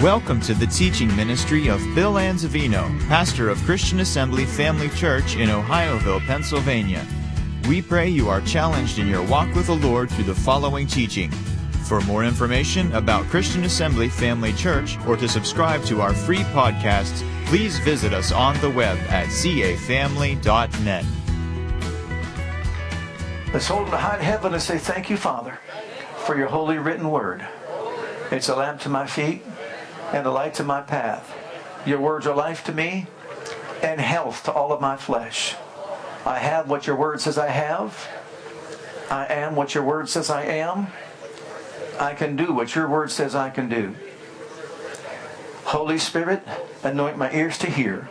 Welcome to the teaching ministry of Bill Anzavino, pastor of Christian Assembly Family Church in Ohioville, Pennsylvania. We pray you are challenged in your walk with the Lord through the following teaching. For more information about Christian Assembly Family Church or to subscribe to our free podcasts, please visit us on the web at cafamily.net. Let's hold the high heaven and say, Thank you, Father, for your holy written word. It's a lamp to my feet and the light to my path. Your words are life to me and health to all of my flesh. I have what your word says I have. I am what your word says I am. I can do what your word says I can do. Holy Spirit, anoint my ears to hear,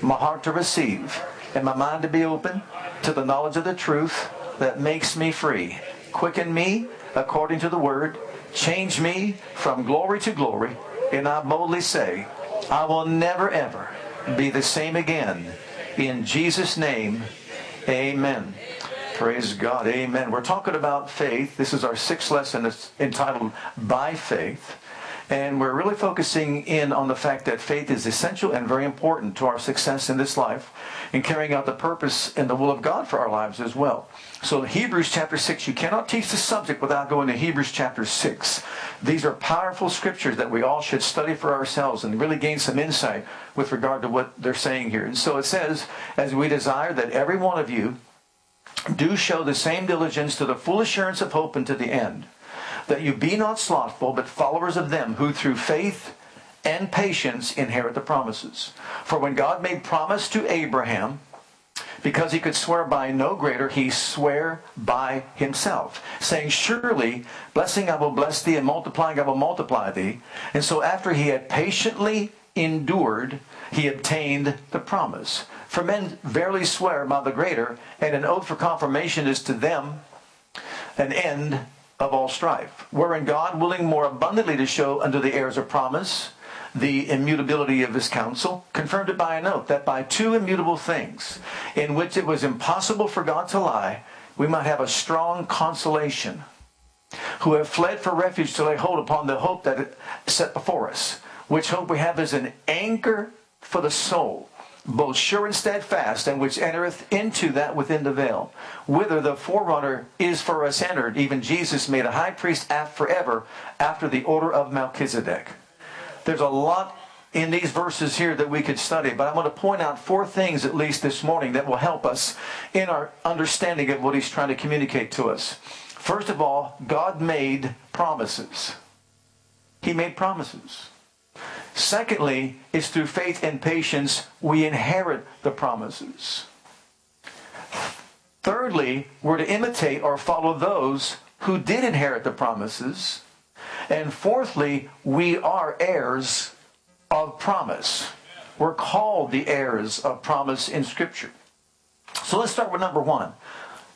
my heart to receive, and my mind to be open to the knowledge of the truth that makes me free. Quicken me according to the word. Change me from glory to glory. And I boldly say, I will never ever be the same again. In Jesus' name, amen. Praise God. Amen. We're talking about faith. This is our sixth lesson. It's entitled By Faith. And we're really focusing in on the fact that faith is essential and very important to our success in this life in carrying out the purpose and the will of God for our lives as well. So Hebrews chapter 6, you cannot teach the subject without going to Hebrews chapter 6. These are powerful scriptures that we all should study for ourselves and really gain some insight with regard to what they're saying here. And so it says, as we desire that every one of you do show the same diligence to the full assurance of hope and to the end that you be not slothful, but followers of them who through faith and patience inherit the promises. For when God made promise to Abraham, because he could swear by no greater, he sware by himself, saying, Surely, blessing I will bless thee, and multiplying I will multiply thee. And so after he had patiently endured, he obtained the promise. For men verily swear by the greater, and an oath for confirmation is to them an end of all strife, wherein God, willing more abundantly to show unto the heirs of promise the immutability of his counsel, confirmed it by an oath that by two immutable things, in which it was impossible for God to lie, we might have a strong consolation, who have fled for refuge to lay hold upon the hope that is set before us, which hope we have is an anchor for the soul both sure and steadfast, and which entereth into that within the veil, whither the forerunner is for us entered, even Jesus made a high priest forever after the order of Melchizedek. There's a lot in these verses here that we could study, but I'm going to point out four things at least this morning that will help us in our understanding of what he's trying to communicate to us. First of all, God made promises. He made promises. Secondly, it's through faith and patience we inherit the promises. Thirdly, we're to imitate or follow those who did inherit the promises. And fourthly, we are heirs of promise. We're called the heirs of promise in Scripture. So let's start with number one.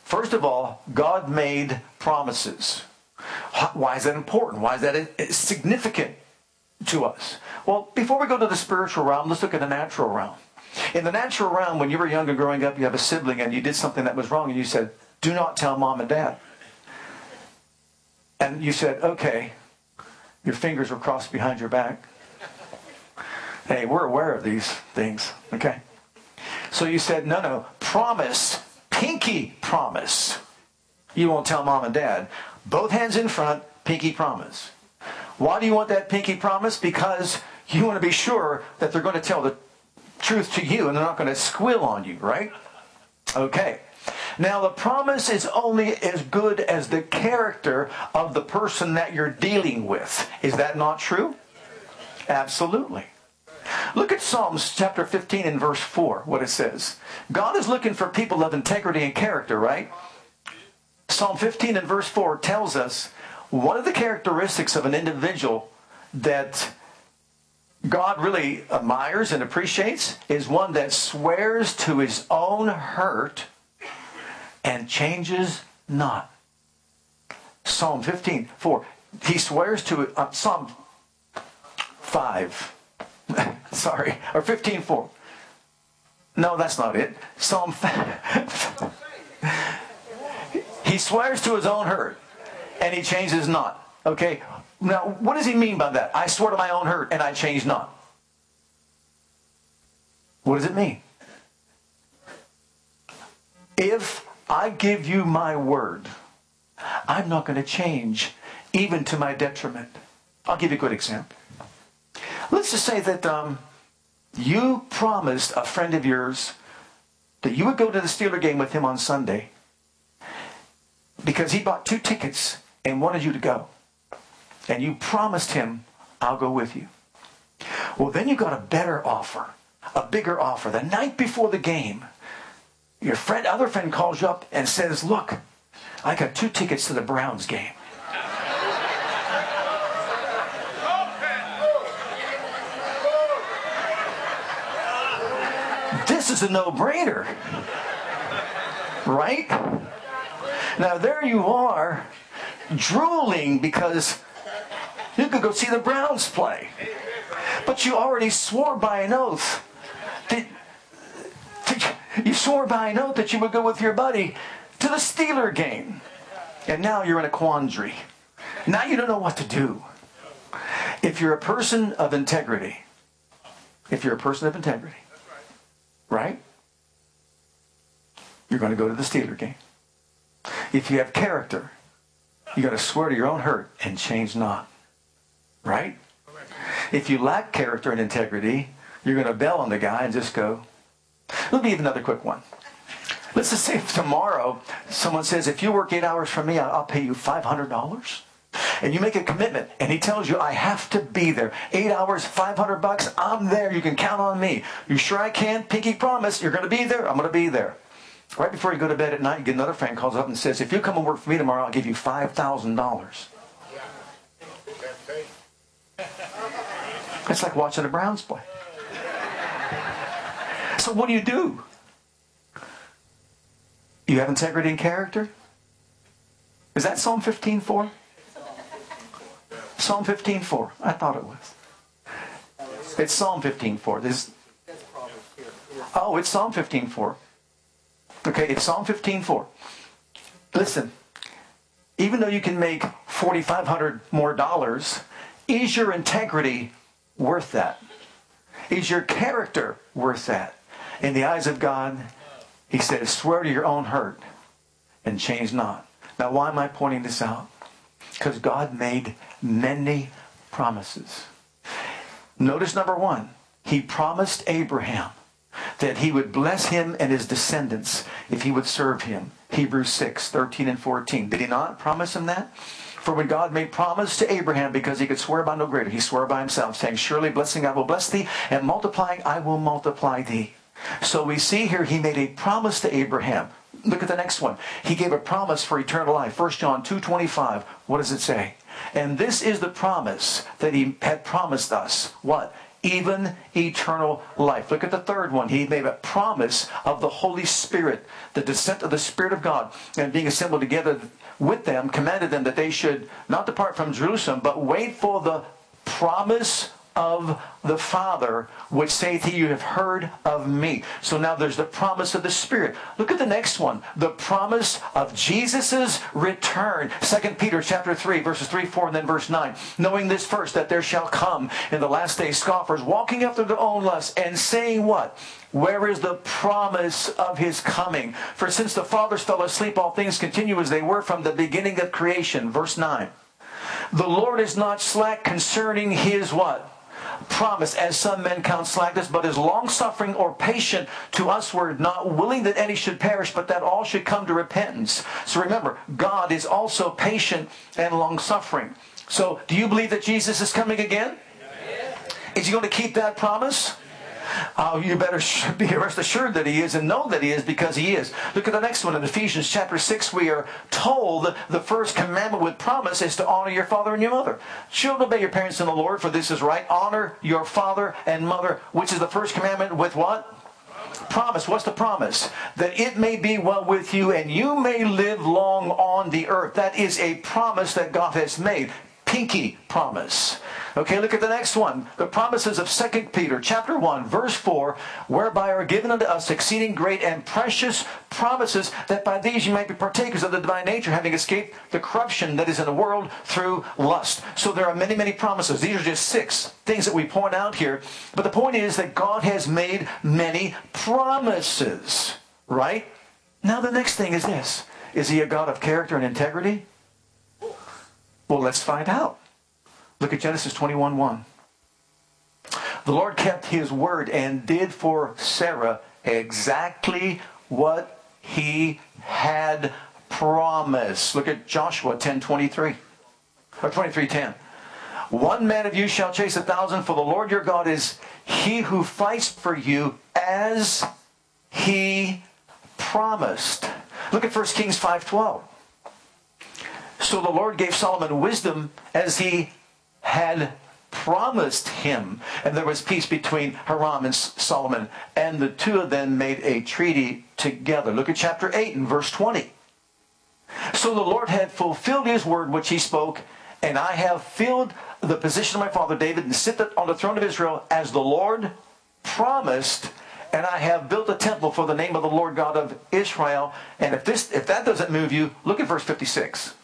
First of all, God made promises. Why is that important? Why is that uh, significant to us? Well, before we go to the spiritual realm, let's look at the natural realm. In the natural realm, when you were younger growing up, you have a sibling and you did something that was wrong and you said, do not tell mom and dad. And you said, okay. Your fingers were crossed behind your back. Hey, we're aware of these things, okay? So you said, no, no, promise, pinky promise. You won't tell mom and dad. Both hands in front, pinky promise. Why do you want that pinky promise? Because you want to be sure that they're going to tell the truth to you and they're not going to squill on you, right? Okay. Now, the promise is only as good as the character of the person that you're dealing with. Is that not true? Absolutely. Look at Psalms chapter 15 and verse 4, what it says. God is looking for people of integrity and character, right? Psalm 15 and verse 4 tells us one of the characteristics of an individual that God really admires and appreciates is one that swears to his own hurt and changes not. Psalm 15, 4. He swears to uh, Psalm 5. Sorry, or 15, 4. No, that's not it. Psalm. 5. he swears to his own hurt and he changes not. Okay? Now, what does he mean by that? I swear to my own hurt and I change not. What does it mean? If I give you my word, I'm not going to change, even to my detriment. I'll give you a good example. Let's just say that um, you promised a friend of yours that you would go to the Steeler game with him on Sunday because he bought two tickets and wanted you to go. And you promised him, I'll go with you. Well, then you got a better offer, a bigger offer. The night before the game, your friend, other friend calls you up and says, Look, I got two tickets to the Browns game. This is a no brainer. Right? Now, there you are, drooling because you could go see the Browns play. But you already swore by an oath. You swore by an oath that you would go with your buddy to the Steeler game. And now you're in a quandary. Now you don't know what to do. If you're a person of integrity, if you're a person of integrity, right? You're going to go to the Steeler game. If you have character, you got to swear to your own hurt and change not. Right? If you lack character and integrity, you're going to bail on the guy and just go. Let me give another quick one. Let's just say if tomorrow someone says, if you work eight hours for me, I'll pay you $500. And you make a commitment, and he tells you, I have to be there. Eight hours, 500 bucks, I'm there. You can count on me. You sure I can? Pinky promise, you're going to be there? I'm going to be there. Right before you go to bed at night, you get another friend calls up and says, if you come and work for me tomorrow, I'll give you $5,000. It's like watching the Browns play. So what do you do? You have integrity and character? Is that Psalm 15:4? Psalm 15:4. I thought it was. It's Psalm 15:4. This Oh, it's Psalm 15:4. Okay, it's Psalm 15:4. Listen. Even though you can make 4500 more dollars, is your integrity worth that? Is your character worth that? In the eyes of God, he says, swear to your own hurt and change not. Now, why am I pointing this out? Because God made many promises. Notice number one, he promised Abraham that he would bless him and his descendants if he would serve him. Hebrews 6, 13 and 14. Did he not promise him that? For when God made promise to Abraham, because he could swear by no greater, he swore by himself, saying, Surely blessing I will bless thee, and multiplying I will multiply thee. So we see here he made a promise to Abraham. Look at the next one. He gave a promise for eternal life. 1 John 2.25. What does it say? And this is the promise that he had promised us. What? Even eternal life. Look at the third one. He made a promise of the Holy Spirit, the descent of the Spirit of God, and being assembled together with them, commanded them that they should not depart from Jerusalem, but wait for the promise of the Father, which saith he, You have heard of me. So now there's the promise of the Spirit. Look at the next one. The promise of Jesus' return. 2 Peter chapter 3, verses 3, 4, and then verse 9. Knowing this first, that there shall come in the last days scoffers, walking after their own lusts, and saying what? Where is the promise of his coming? For since the fathers fell asleep, all things continue as they were from the beginning of creation. Verse 9. The Lord is not slack concerning his what? Promise, as some men count slackness, but is long suffering or patient to us, we're not willing that any should perish, but that all should come to repentance. So remember, God is also patient and long suffering. So, do you believe that Jesus is coming again? Is he going to keep that promise? Uh, you better be rest assured that he is and know that he is because he is. Look at the next one in Ephesians chapter 6. We are told the first commandment with promise is to honor your father and your mother. Children, obey your parents in the Lord, for this is right. Honor your father and mother, which is the first commandment with what? promise. What's the promise? That it may be well with you and you may live long on the earth. That is a promise that God has made. Pinky promise. Okay, look at the next one. The promises of 2 Peter chapter 1, verse 4, whereby are given unto us exceeding great and precious promises, that by these you might be partakers of the divine nature, having escaped the corruption that is in the world through lust. So there are many, many promises. These are just six things that we point out here. But the point is that God has made many promises, right? Now the next thing is this. Is he a God of character and integrity? Well, let's find out. Look at Genesis 21 1. The Lord kept his word and did for Sarah exactly what he had promised. Look at Joshua 10 23. Or 23 10. One man of you shall chase a thousand, for the Lord your God is he who fights for you as he promised. Look at 1 Kings 5:12. So the Lord gave Solomon wisdom as he had promised him. And there was peace between Hiram and Solomon. And the two of them made a treaty together. Look at chapter 8 and verse 20. So the Lord had fulfilled his word which he spoke, and I have filled the position of my father David and sit on the throne of Israel as the Lord promised and I have built a temple for the name of the Lord God of Israel. And if this if that doesn't move you, look at verse 56.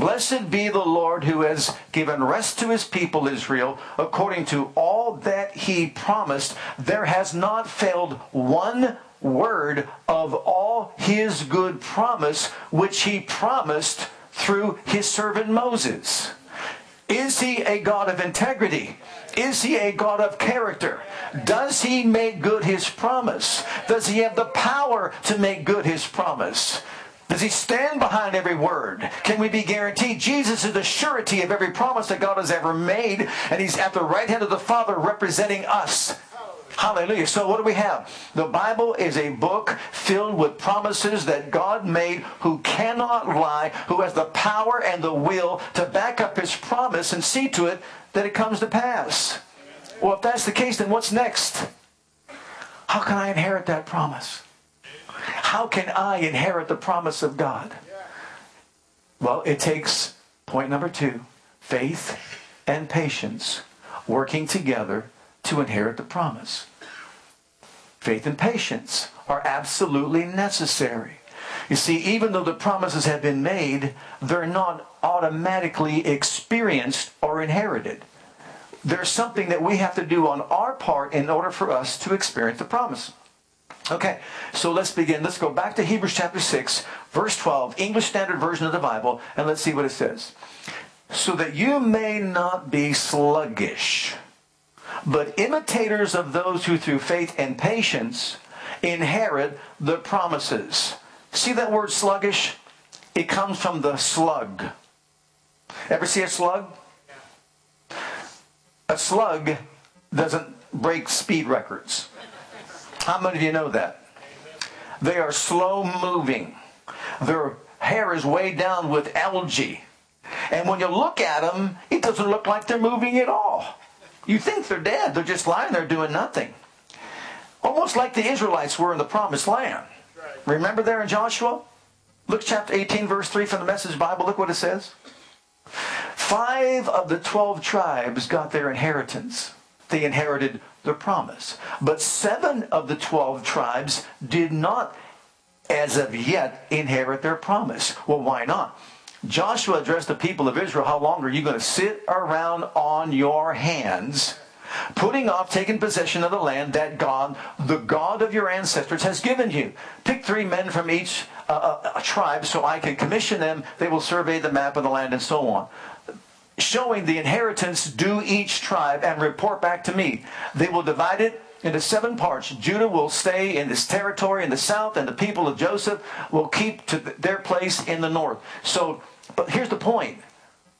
Blessed be the Lord who has given rest to his people Israel according to all that he promised. There has not failed one word of all his good promise which he promised through his servant Moses. Is he a God of integrity? Is he a God of character? Does he make good his promise? Does he have the power to make good his promise? Does he stand behind every word? Can we be guaranteed? Jesus is the surety of every promise that God has ever made, and he's at the right hand of the Father representing us. Hallelujah. So what do we have? The Bible is a book filled with promises that God made who cannot lie, who has the power and the will to back up his promise and see to it that it comes to pass. Well, if that's the case, then what's next? How can I inherit that promise? How can I inherit the promise of God? Well, it takes point number two faith and patience working together to inherit the promise. Faith and patience are absolutely necessary. You see, even though the promises have been made, they're not automatically experienced or inherited. There's something that we have to do on our part in order for us to experience the promise. Okay, so let's begin. Let's go back to Hebrews chapter 6, verse 12, English Standard Version of the Bible, and let's see what it says. So that you may not be sluggish, but imitators of those who through faith and patience inherit the promises. See that word sluggish? It comes from the slug. Ever see a slug? A slug doesn't break speed records. How many of you know that? They are slow moving. Their hair is weighed down with algae. And when you look at them, it doesn't look like they're moving at all. You think they're dead. They're just lying there doing nothing. Almost like the Israelites were in the promised land. Remember there in Joshua? Look chapter 18, verse 3 from the Message Bible. Look what it says. Five of the 12 tribes got their inheritance. They inherited the promise. But seven of the 12 tribes did not, as of yet, inherit their promise. Well, why not? Joshua addressed the people of Israel, how long are you going to sit around on your hands, putting off taking possession of the land that God, the God of your ancestors, has given you? Pick three men from each uh, uh, tribe so I can commission them. They will survey the map of the land and so on showing the inheritance due each tribe and report back to me. They will divide it into seven parts. Judah will stay in this territory in the south, and the people of Joseph will keep to their place in the north. So, but here's the point.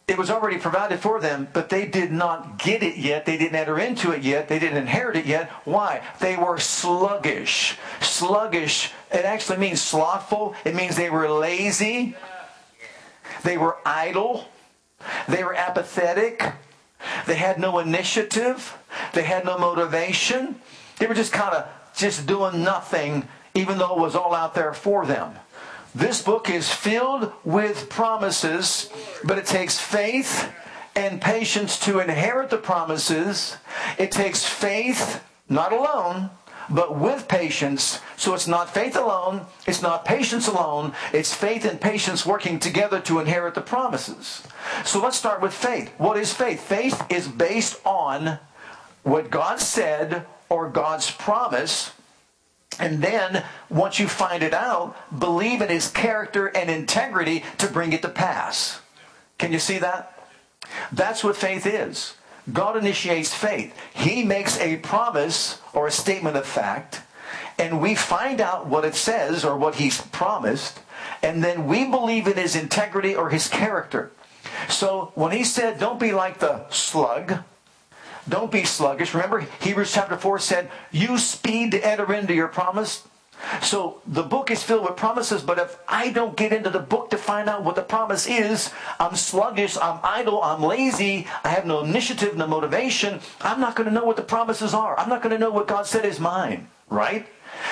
It was already provided for them, but they did not get it yet. They didn't enter into it yet. They didn't inherit it yet. Why? They were sluggish. Sluggish, it actually means slothful. It means they were lazy. They were idle. They were apathetic. They had no initiative. They had no motivation. They were just kind of just doing nothing, even though it was all out there for them. This book is filled with promises, but it takes faith and patience to inherit the promises. It takes faith, not alone, but with patience. So it's not faith alone, it's not patience alone, it's faith and patience working together to inherit the promises. So let's start with faith. What is faith? Faith is based on what God said or God's promise. And then, once you find it out, believe in his character and integrity to bring it to pass. Can you see that? That's what faith is. God initiates faith. He makes a promise or a statement of fact, and we find out what it says or what he's promised, and then we believe in his integrity or his character. So when he said, don't be like the slug, don't be sluggish. Remember, Hebrews chapter 4 said, you speed to enter into your promise. So the book is filled with promises, but if I don't get into the book to find out what the promise is, I'm sluggish, I'm idle, I'm lazy, I have no initiative, no motivation, I'm not going to know what the promises are. I'm not going to know what God said is mine, right?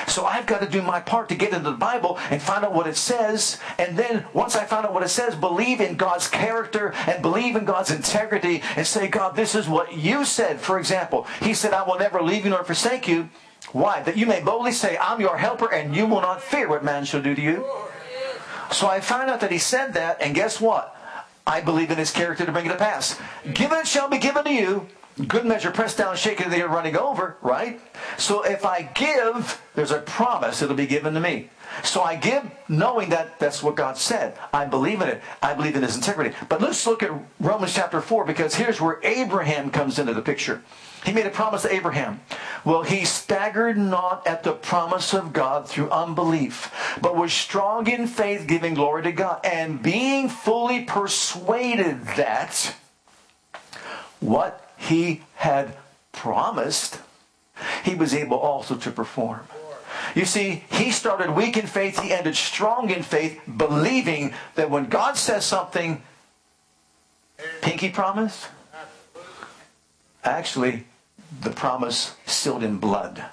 So I've got to do my part to get into the Bible and find out what it says. And then once I find out what it says, believe in God's character and believe in God's integrity and say, God, this is what you said. For example, He said, I will never leave you nor forsake you. Why? That you may boldly say, I'm your helper, and you will not fear what man shall do to you. So I find out that he said that, and guess what? I believe in his character to bring it to pass. Given shall be given to you. Good measure, pressed down, shaken, they are running over, right? So if I give, there's a promise it'll be given to me. So I give knowing that that's what God said. I believe in it. I believe in his integrity. But let's look at Romans chapter 4 because here's where Abraham comes into the picture. He made a promise to Abraham. Well, he staggered not at the promise of God through unbelief, but was strong in faith, giving glory to God, and being fully persuaded that what he had promised, he was able also to perform. You see, he started weak in faith, he ended strong in faith, believing that when God says something, pinky promise, actually, the promise sealed in blood.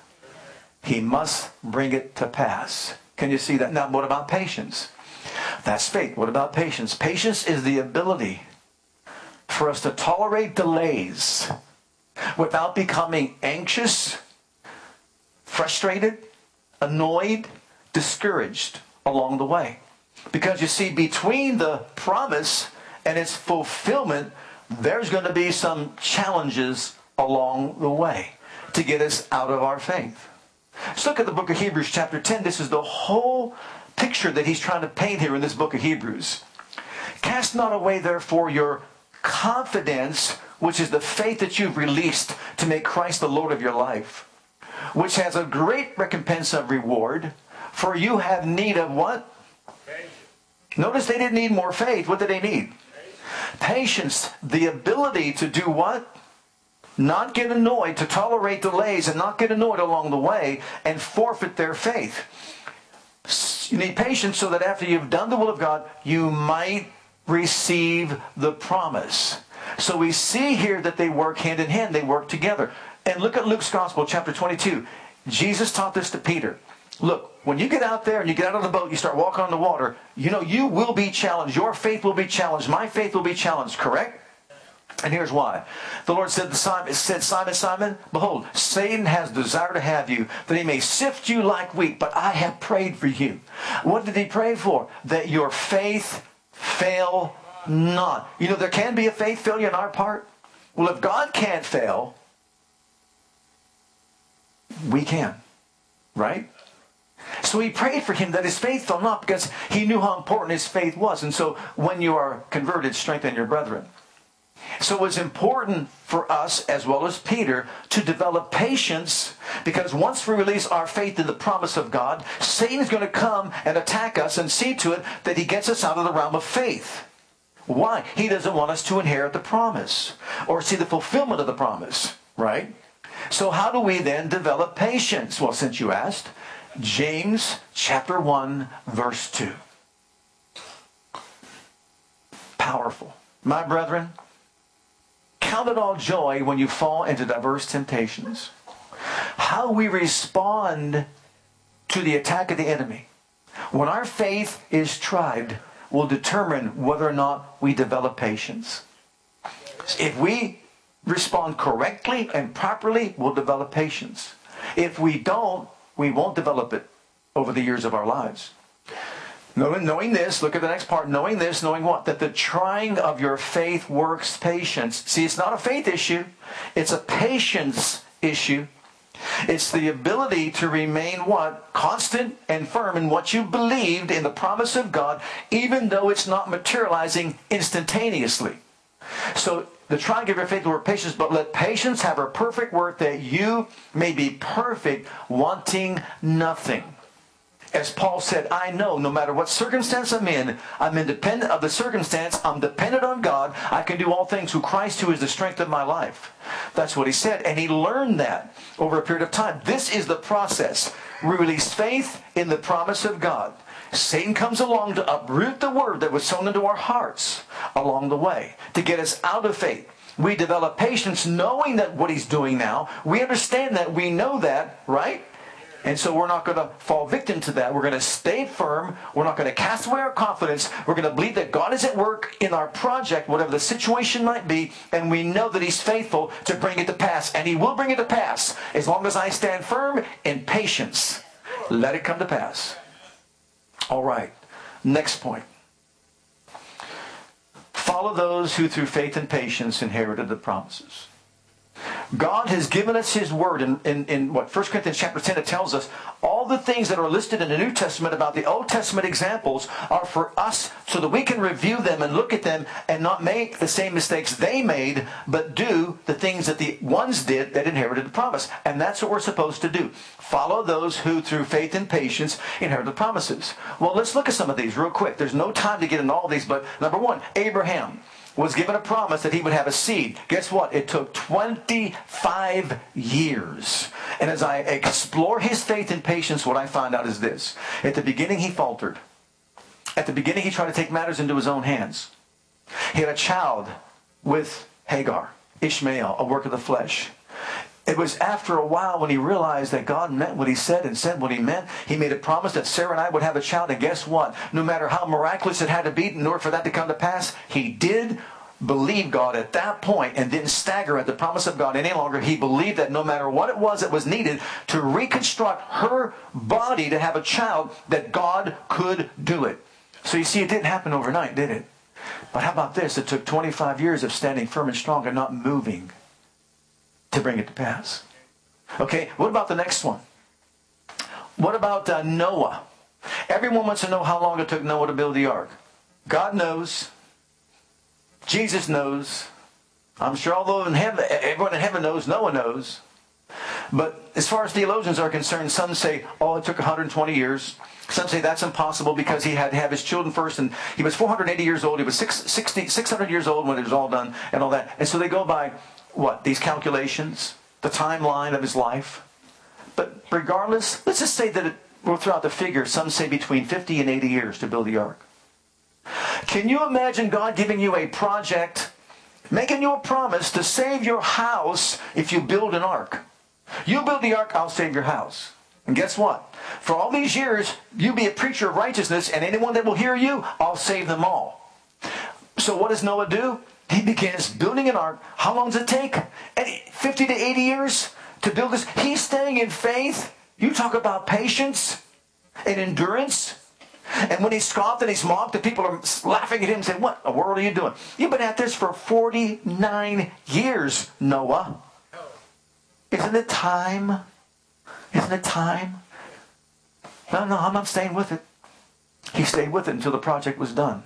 He must bring it to pass. Can you see that? Now, what about patience? That's faith. What about patience? Patience is the ability for us to tolerate delays without becoming anxious, frustrated, annoyed, discouraged along the way. Because you see, between the promise and its fulfillment, there's going to be some challenges along the way to get us out of our faith. Let's look at the book of Hebrews, chapter 10. This is the whole picture that he's trying to paint here in this book of Hebrews. Cast not away, therefore, your confidence, which is the faith that you've released to make Christ the Lord of your life, which has a great recompense of reward. For you have need of what? Patience. Notice they didn't need more faith. What did they need? Patience, the ability to do what? Not get annoyed, to tolerate delays and not get annoyed along the way and forfeit their faith. You need patience so that after you've done the will of God, you might receive the promise. So we see here that they work hand in hand, they work together. And look at Luke's Gospel, chapter 22. Jesus taught this to Peter. Look, when you get out there and you get out of the boat, you start walking on the water, you know, you will be challenged. Your faith will be challenged. My faith will be challenged, correct? And here's why. The Lord said to Simon, said, Simon, Simon, behold, Satan has desire to have you, that he may sift you like wheat, but I have prayed for you. What did he pray for? That your faith fail not. You know, there can be a faith failure on our part. Well, if God can't fail, we can. Right? So he prayed for him that his faith fell not because he knew how important his faith was. And so when you are converted, strengthen your brethren. So it was important for us, as well as Peter, to develop patience because once we release our faith in the promise of God, Satan is going to come and attack us and see to it that he gets us out of the realm of faith. Why? He doesn't want us to inherit the promise or see the fulfillment of the promise, right? So how do we then develop patience? Well, since you asked, James chapter 1 verse 2. Powerful. My brethren, count it all joy when you fall into diverse temptations. How we respond to the attack of the enemy. When our faith is tried, will determine whether or not we develop patience. If we respond correctly and properly, we'll develop patience. If we don't, we won't develop it over the years of our lives. Knowing, this, look at the next part. Knowing this, knowing what? That the trying of your faith works patience. See, it's not a faith issue, it's a patience issue. It's the ability to remain what? Constant and firm in what you believed in the promise of God, even though it's not materializing instantaneously. So the trying of your faith will patience, but let patience have her perfect work that you may be perfect, wanting nothing. As Paul said, I know no matter what circumstance I'm in, I'm independent of the circumstance. I'm dependent on God. I can do all things through Christ who is the strength of my life. That's what he said. And he learned that over a period of time. This is the process. We release faith in the promise of God. Satan comes along to uproot the word that was sown into our hearts along the way, to get us out of faith. We develop patience knowing that what he's doing now. We understand that. We know that, right? And so we're not going to fall victim to that. We're going to stay firm. We're not going to cast away our confidence. We're going to believe that God is at work in our project, whatever the situation might be, and we know that He's faithful to bring it to pass. And He will bring it to pass as long as I stand firm in patience. Let it come to pass. All right. Next point. Follow those who through faith and patience inherited the promises. God has given us His Word. In, in, in, what 1 Corinthians chapter 10, it tells us all the things that are listed in the New Testament about the Old Testament examples are for us so that we can review them and look at them and not make the same mistakes they made, but do the things that the ones did that inherited the promise. And that's what we're supposed to do. Follow those who, through faith and patience, inherit the promises. Well, let's look at some of these real quick. There's no time to get into all these, but number one, Abraham was given a promise that he would have a seed. Guess what? It took 25 years. And as I explore his faith and patience, what I find out is this. At the beginning, he faltered. At the beginning, he tried to take matters into his own hands. He had a child with Hagar, Ishmael, a work of the flesh. It was after a while when he realized that God meant what he said and said what he meant. He made a promise that Sarah and I would have a child. And guess what? No matter how miraculous it had to be in order for that to come to pass, he did believe God at that point and didn't stagger at the promise of God any longer. He believed that no matter what it was that was needed to reconstruct her body to have a child, that God could do it. So you see, it didn't happen overnight, did it? But how about this? It took 25 years of standing firm and strong and not moving to bring it to pass. Okay, what about the next one? What about uh, Noah? Everyone wants to know how long it took Noah to build the ark. God knows. Jesus knows. I'm sure although in heaven, everyone in heaven knows, Noah knows. But as far as theologians are concerned, some say, oh, it took 120 years. Some say that's impossible because he had to have his children first, and he was 480 years old. He was 60, 600 years old when it was all done, and all that. And so they go by what? These calculations, the timeline of his life. But regardless, let's just say that it, we'll throw out the figure. Some say between 50 and 80 years to build the ark. Can you imagine God giving you a project, making you a promise to save your house if you build an ark? You build the ark, I'll save your house. And guess what? For all these years, you be a preacher of righteousness, and anyone that will hear you, I'll save them all. So what does Noah do? He begins building an ark. How long does it take? 50 to 80 years to build this. He's staying in faith. You talk about patience and endurance. And when he's scoffed and he's mocked, the people are laughing at him and saying, What in the world are you doing? You've been at this for 49 years, Noah. Isn't it time? Isn't it time? No, no, I'm not staying with it. He stayed with it until the project was done.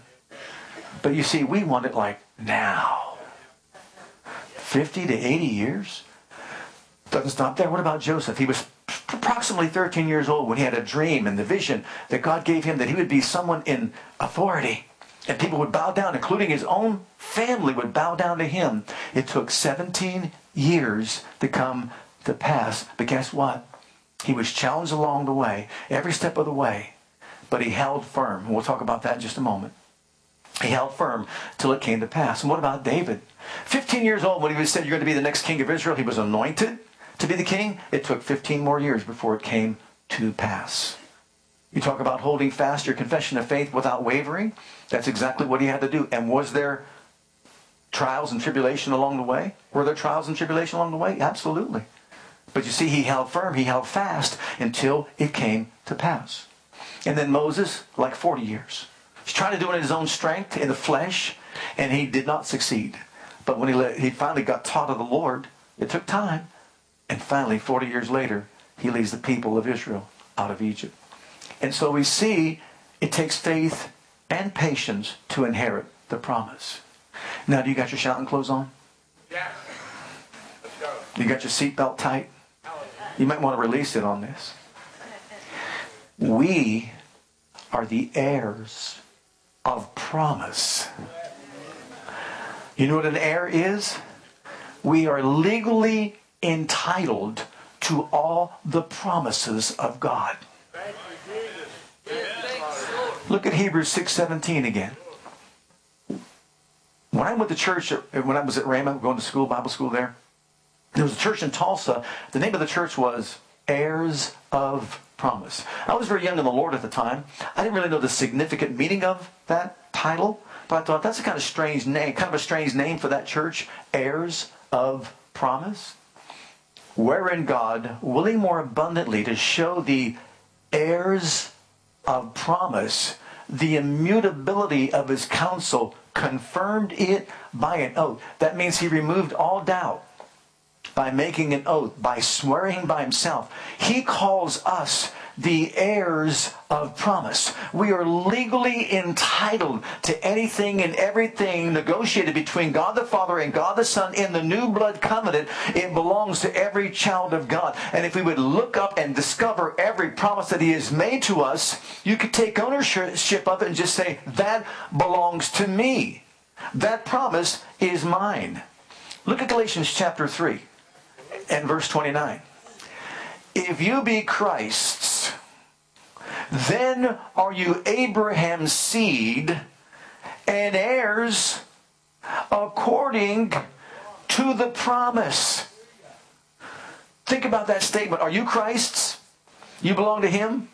But you see, we want it like now. 50 to 80 years? Doesn't stop there. What about Joseph? He was approximately 13 years old when he had a dream and the vision that God gave him that he would be someone in authority. And people would bow down, including his own family would bow down to him. It took 17 years to come to pass. But guess what? He was challenged along the way, every step of the way. But he held firm. We'll talk about that in just a moment. He held firm till it came to pass. And what about David? 15 years old when he was said, You're going to be the next king of Israel, he was anointed to be the king. It took 15 more years before it came to pass. You talk about holding fast your confession of faith without wavering. That's exactly what he had to do. And was there trials and tribulation along the way? Were there trials and tribulation along the way? Absolutely. But you see, he held firm, he held fast until it came to pass. And then Moses, like 40 years. He's trying to do it in his own strength, in the flesh, and he did not succeed. But when he, let, he finally got taught of the Lord, it took time. And finally, 40 years later, he leads the people of Israel out of Egypt. And so we see it takes faith and patience to inherit the promise. Now, do you got your shouting clothes on? Yes. Let's go. You got your seatbelt tight? You might want to release it on this. We are the heirs of promise. You know what an heir is? We are legally entitled to all the promises of God. Look at Hebrews 6:17 again. When I went to church, when I was at Rhema, going to school, Bible school there, there was a church in Tulsa. The name of the church was Heirs of Promise. I was very young in the Lord at the time. I didn't really know the significant meaning of that title, but I thought that's a kind of strange name, kind of a strange name for that church, Heirs of Promise. Wherein God, willing more abundantly to show the heirs of promise, the immutability of his counsel, confirmed it by an oath. That means he removed all doubt by making an oath, by swearing by himself. He calls us the heirs of promise. We are legally entitled to anything and everything negotiated between God the Father and God the Son in the new blood covenant. It belongs to every child of God. And if we would look up and discover every promise that He has made to us, you could take ownership of it and just say, that belongs to me. That promise is mine. Look at Galatians chapter 3 and verse 29. If you be Christ's, then are you Abraham's seed and heirs according to the promise. Think about that statement. Are you Christ's? You belong to Him?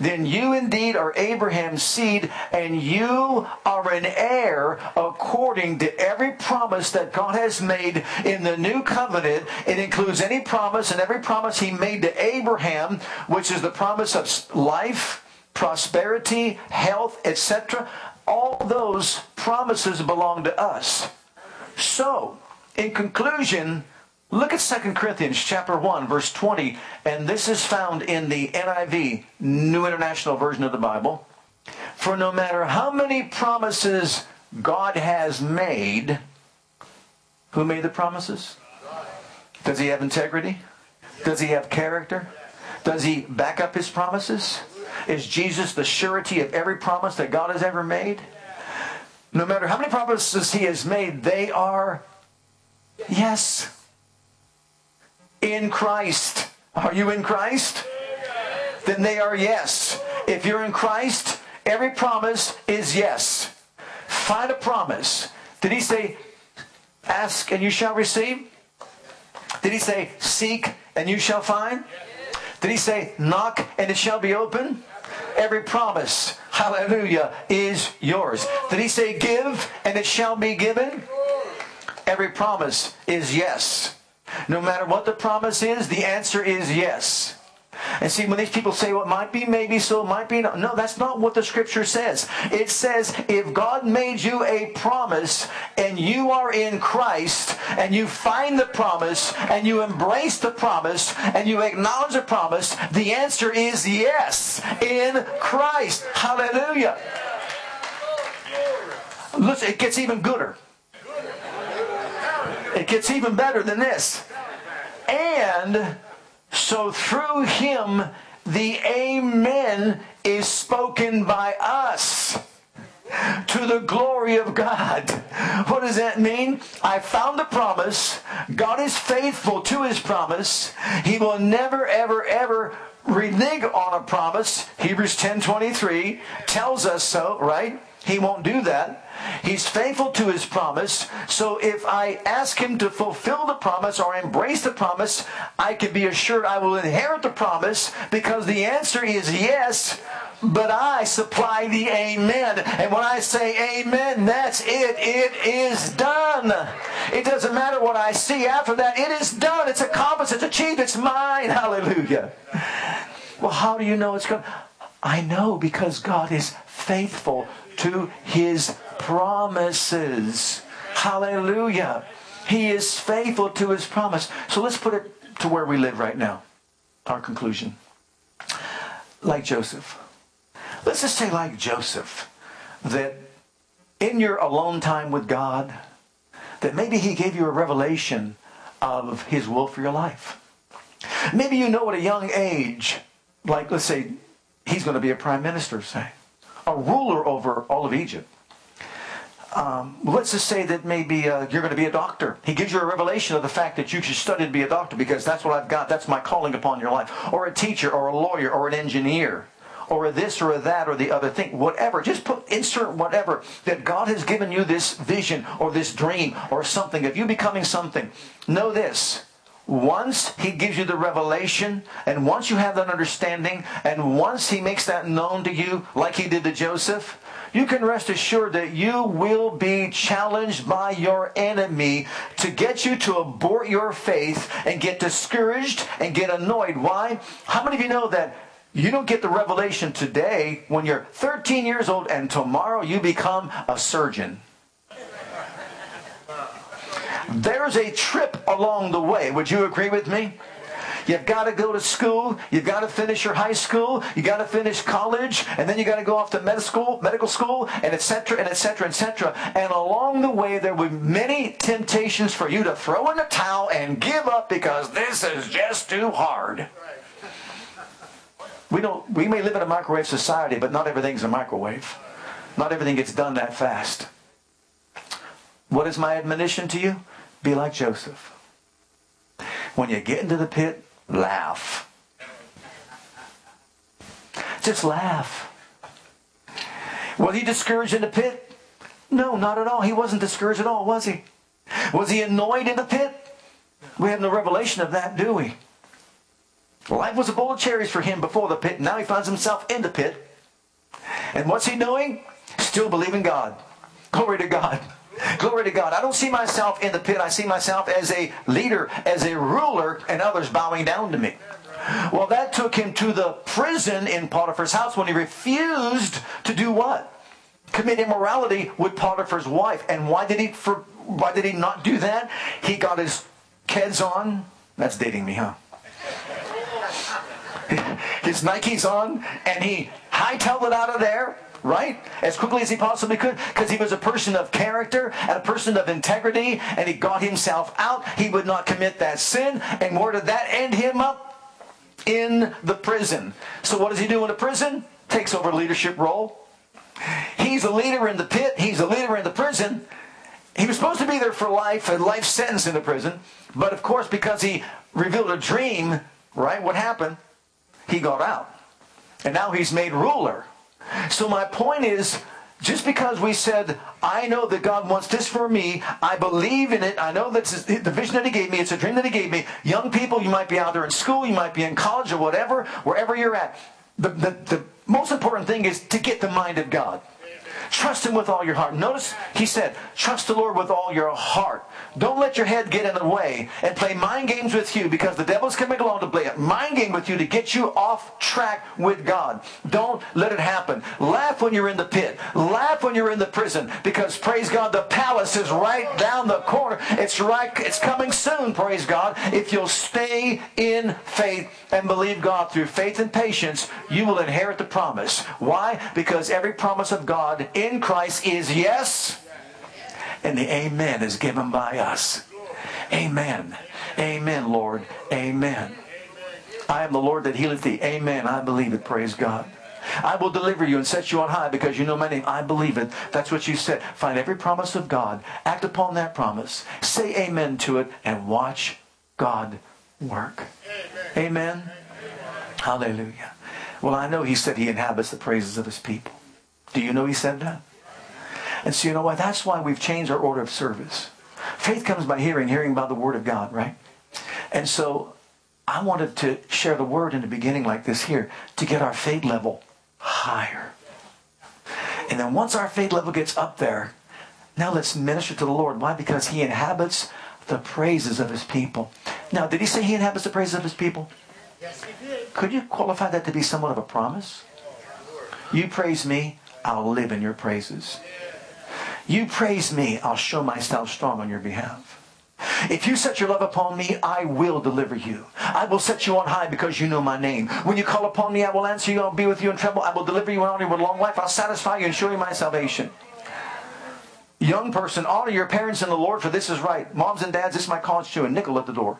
Then you indeed are Abraham's seed, and you are an heir according to every promise that God has made in the new covenant. It includes any promise and every promise he made to Abraham, which is the promise of life, prosperity, health, etc. All those promises belong to us. So, in conclusion, Look at 2 Corinthians chapter 1 verse 20 and this is found in the NIV New International Version of the Bible. For no matter how many promises God has made, who made the promises? Does he have integrity? Does he have character? Does he back up his promises? Is Jesus the surety of every promise that God has ever made? No matter how many promises he has made, they are yes in Christ. Are you in Christ? Then they are yes. If you're in Christ, every promise is yes. Find a promise. Did he say, ask and you shall receive? Did he say, seek and you shall find? Did he say, knock and it shall be open? Every promise, hallelujah, is yours. Did he say, give and it shall be given? Every promise is yes. No matter what the promise is, the answer is yes. And see, when these people say, well, it might be, maybe so, it might be, no. no, that's not what the scripture says. It says, if God made you a promise and you are in Christ and you find the promise and you embrace the promise and you acknowledge the promise, the answer is yes in Christ. Hallelujah. Listen, it gets even gooder. It gets even better than this. And so through him, the Amen is spoken by us to the glory of God. What does that mean? I found the promise. God is faithful to his promise. He will never, ever, ever renege on a promise. Hebrews 10.23 tells us so, right? He won't do that. He's faithful to his promise. So if I ask him to fulfill the promise or embrace the promise, I can be assured I will inherit the promise because the answer is yes but I supply the amen. And when I say amen, that's it. It is done. It doesn't matter what I see after that. It is done. It's accomplished. It's achieved. It's mine. Hallelujah. Well, how do you know it's going? I know because God is faithful to his promises. Hallelujah. He is faithful to his promise. So let's put it to where we live right now. Our conclusion. Like Joseph. Let's just say, like Joseph, that in your alone time with God, that maybe he gave you a revelation of his will for your life. Maybe you know at a young age, like let's say he's going to be a prime minister, say, a ruler over all of Egypt um, let's just say that maybe uh, you're going to be a doctor. He gives you a revelation of the fact that you should study to be a doctor because that's what I've got. That's my calling upon your life. Or a teacher, or a lawyer, or an engineer, or a this, or a that, or the other thing. Whatever. Just put insert whatever that God has given you this vision or this dream or something of you becoming something. Know this. Once he gives you the revelation, and once you have that understanding, and once he makes that known to you, like he did to Joseph, you can rest assured that you will be challenged by your enemy to get you to abort your faith and get discouraged and get annoyed. Why? How many of you know that you don't get the revelation today when you're 13 years old and tomorrow you become a surgeon? There's a trip along the way. Would you agree with me? You've got to go to school. You've got to finish your high school. You got to finish college, and then you got to go off to medical school, medical school, and etc. and etc. etc. And along the way, there will be many temptations for you to throw in the towel and give up because this is just too hard. We don't. We may live in a microwave society, but not everything's a microwave. Not everything gets done that fast. What is my admonition to you? Be like Joseph. When you get into the pit, laugh. Just laugh. Was he discouraged in the pit? No, not at all. He wasn't discouraged at all, was he? Was he annoyed in the pit? We have no revelation of that, do we? Life was a bowl of cherries for him before the pit. Now he finds himself in the pit. And what's he doing? Still believing God. Glory to God. Glory to God. I don't see myself in the pit. I see myself as a leader, as a ruler, and others bowing down to me. Well, that took him to the prison in Potiphar's house when he refused to do what? Commit immorality with Potiphar's wife. And why did he for, why did he not do that? He got his keds on. That's dating me, huh? His Nikes on, and he hightailed it out of there right? As quickly as he possibly could because he was a person of character and a person of integrity and he got himself out. He would not commit that sin. And where did that end him up? In the prison. So what does he do in the prison? Takes over leadership role. He's a leader in the pit. He's a leader in the prison. He was supposed to be there for life, a life sentence in the prison. But of course, because he revealed a dream, right? What happened? He got out. And now he's made ruler so my point is, just because we said, I know that God wants this for me, I believe in it, I know that's the vision that He gave me, it's a dream that He gave me. Young people, you might be out there in school, you might be in college or whatever, wherever you're at. The, the, the most important thing is to get the mind of God. Trust Him with all your heart. Notice He said, trust the Lord with all your heart. Don't let your head get in the way and play mind games with you because the devil's coming along to play a mind game with you to get you off track with God. Don't let it happen. Laugh when you're in the pit. Laugh when you're in the prison because praise God, the palace is right down the corner. It's right, it's coming soon, praise God. If you'll stay in faith and believe God through faith and patience, you will inherit the promise. Why? Because every promise of God in Christ is yes and the amen is given by us. Amen. Amen, Lord. Amen. I am the Lord that healeth thee. Amen. I believe it. Praise God. I will deliver you and set you on high because you know my name. I believe it. That's what you said. Find every promise of God. Act upon that promise. Say amen to it and watch God work. Amen. amen. Hallelujah. Well, I know he said he inhabits the praises of his people. Do you know he said that? And so you know what? That's why we've changed our order of service. Faith comes by hearing, hearing by the word of God, right? And so I wanted to share the word in the beginning like this here to get our faith level higher. And then once our faith level gets up there, now let's minister to the Lord. Why? Because he inhabits the praises of his people. Now, did he say he inhabits the praises of his people? Yes, he did. Could you qualify that to be somewhat of a promise? You praise me, I'll live in your praises. You praise me, I'll show myself strong on your behalf. If you set your love upon me, I will deliver you. I will set you on high because you know my name. When you call upon me, I will answer you. I'll be with you in trouble. I will deliver you and honor you with long life. I'll satisfy you and show you my salvation. Young person, honor your parents in the Lord, for this is right. Moms and dads, this is my college too. A nickel at the door.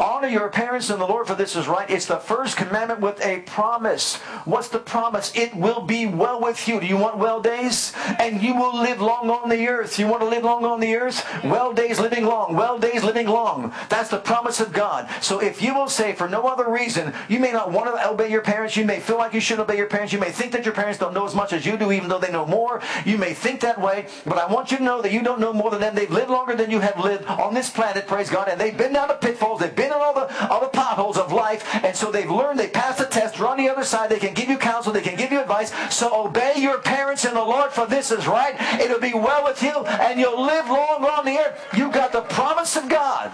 Honor your parents in the Lord, for this is right. It's the first commandment with a promise. What's the promise? It will be well with you. Do you want well days? And you will live long on the earth. You want to live long on the earth? Well days living long. Well days living long. That's the promise of God. So if you will say for no other reason, you may not want to obey your parents. You may feel like you should obey your parents. You may think that your parents don't know as much as you do, even though they know more. You may think that way. But I want you to know that you don't know more than them. They've lived longer than you have lived on this planet, praise God. And they've been down the pitfalls. They've been in all the, all the potholes of life. And so they've learned, they passed the test, they're on the other side. They can give you counsel, they can give you advice. So obey your parents in the Lord, for this is right. It'll be well with you, and you'll live long on the earth. You've got the promise of God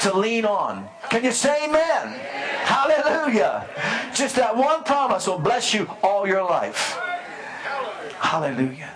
to lean on. Can you say amen? Hallelujah. Just that one promise will bless you all your life. Hallelujah.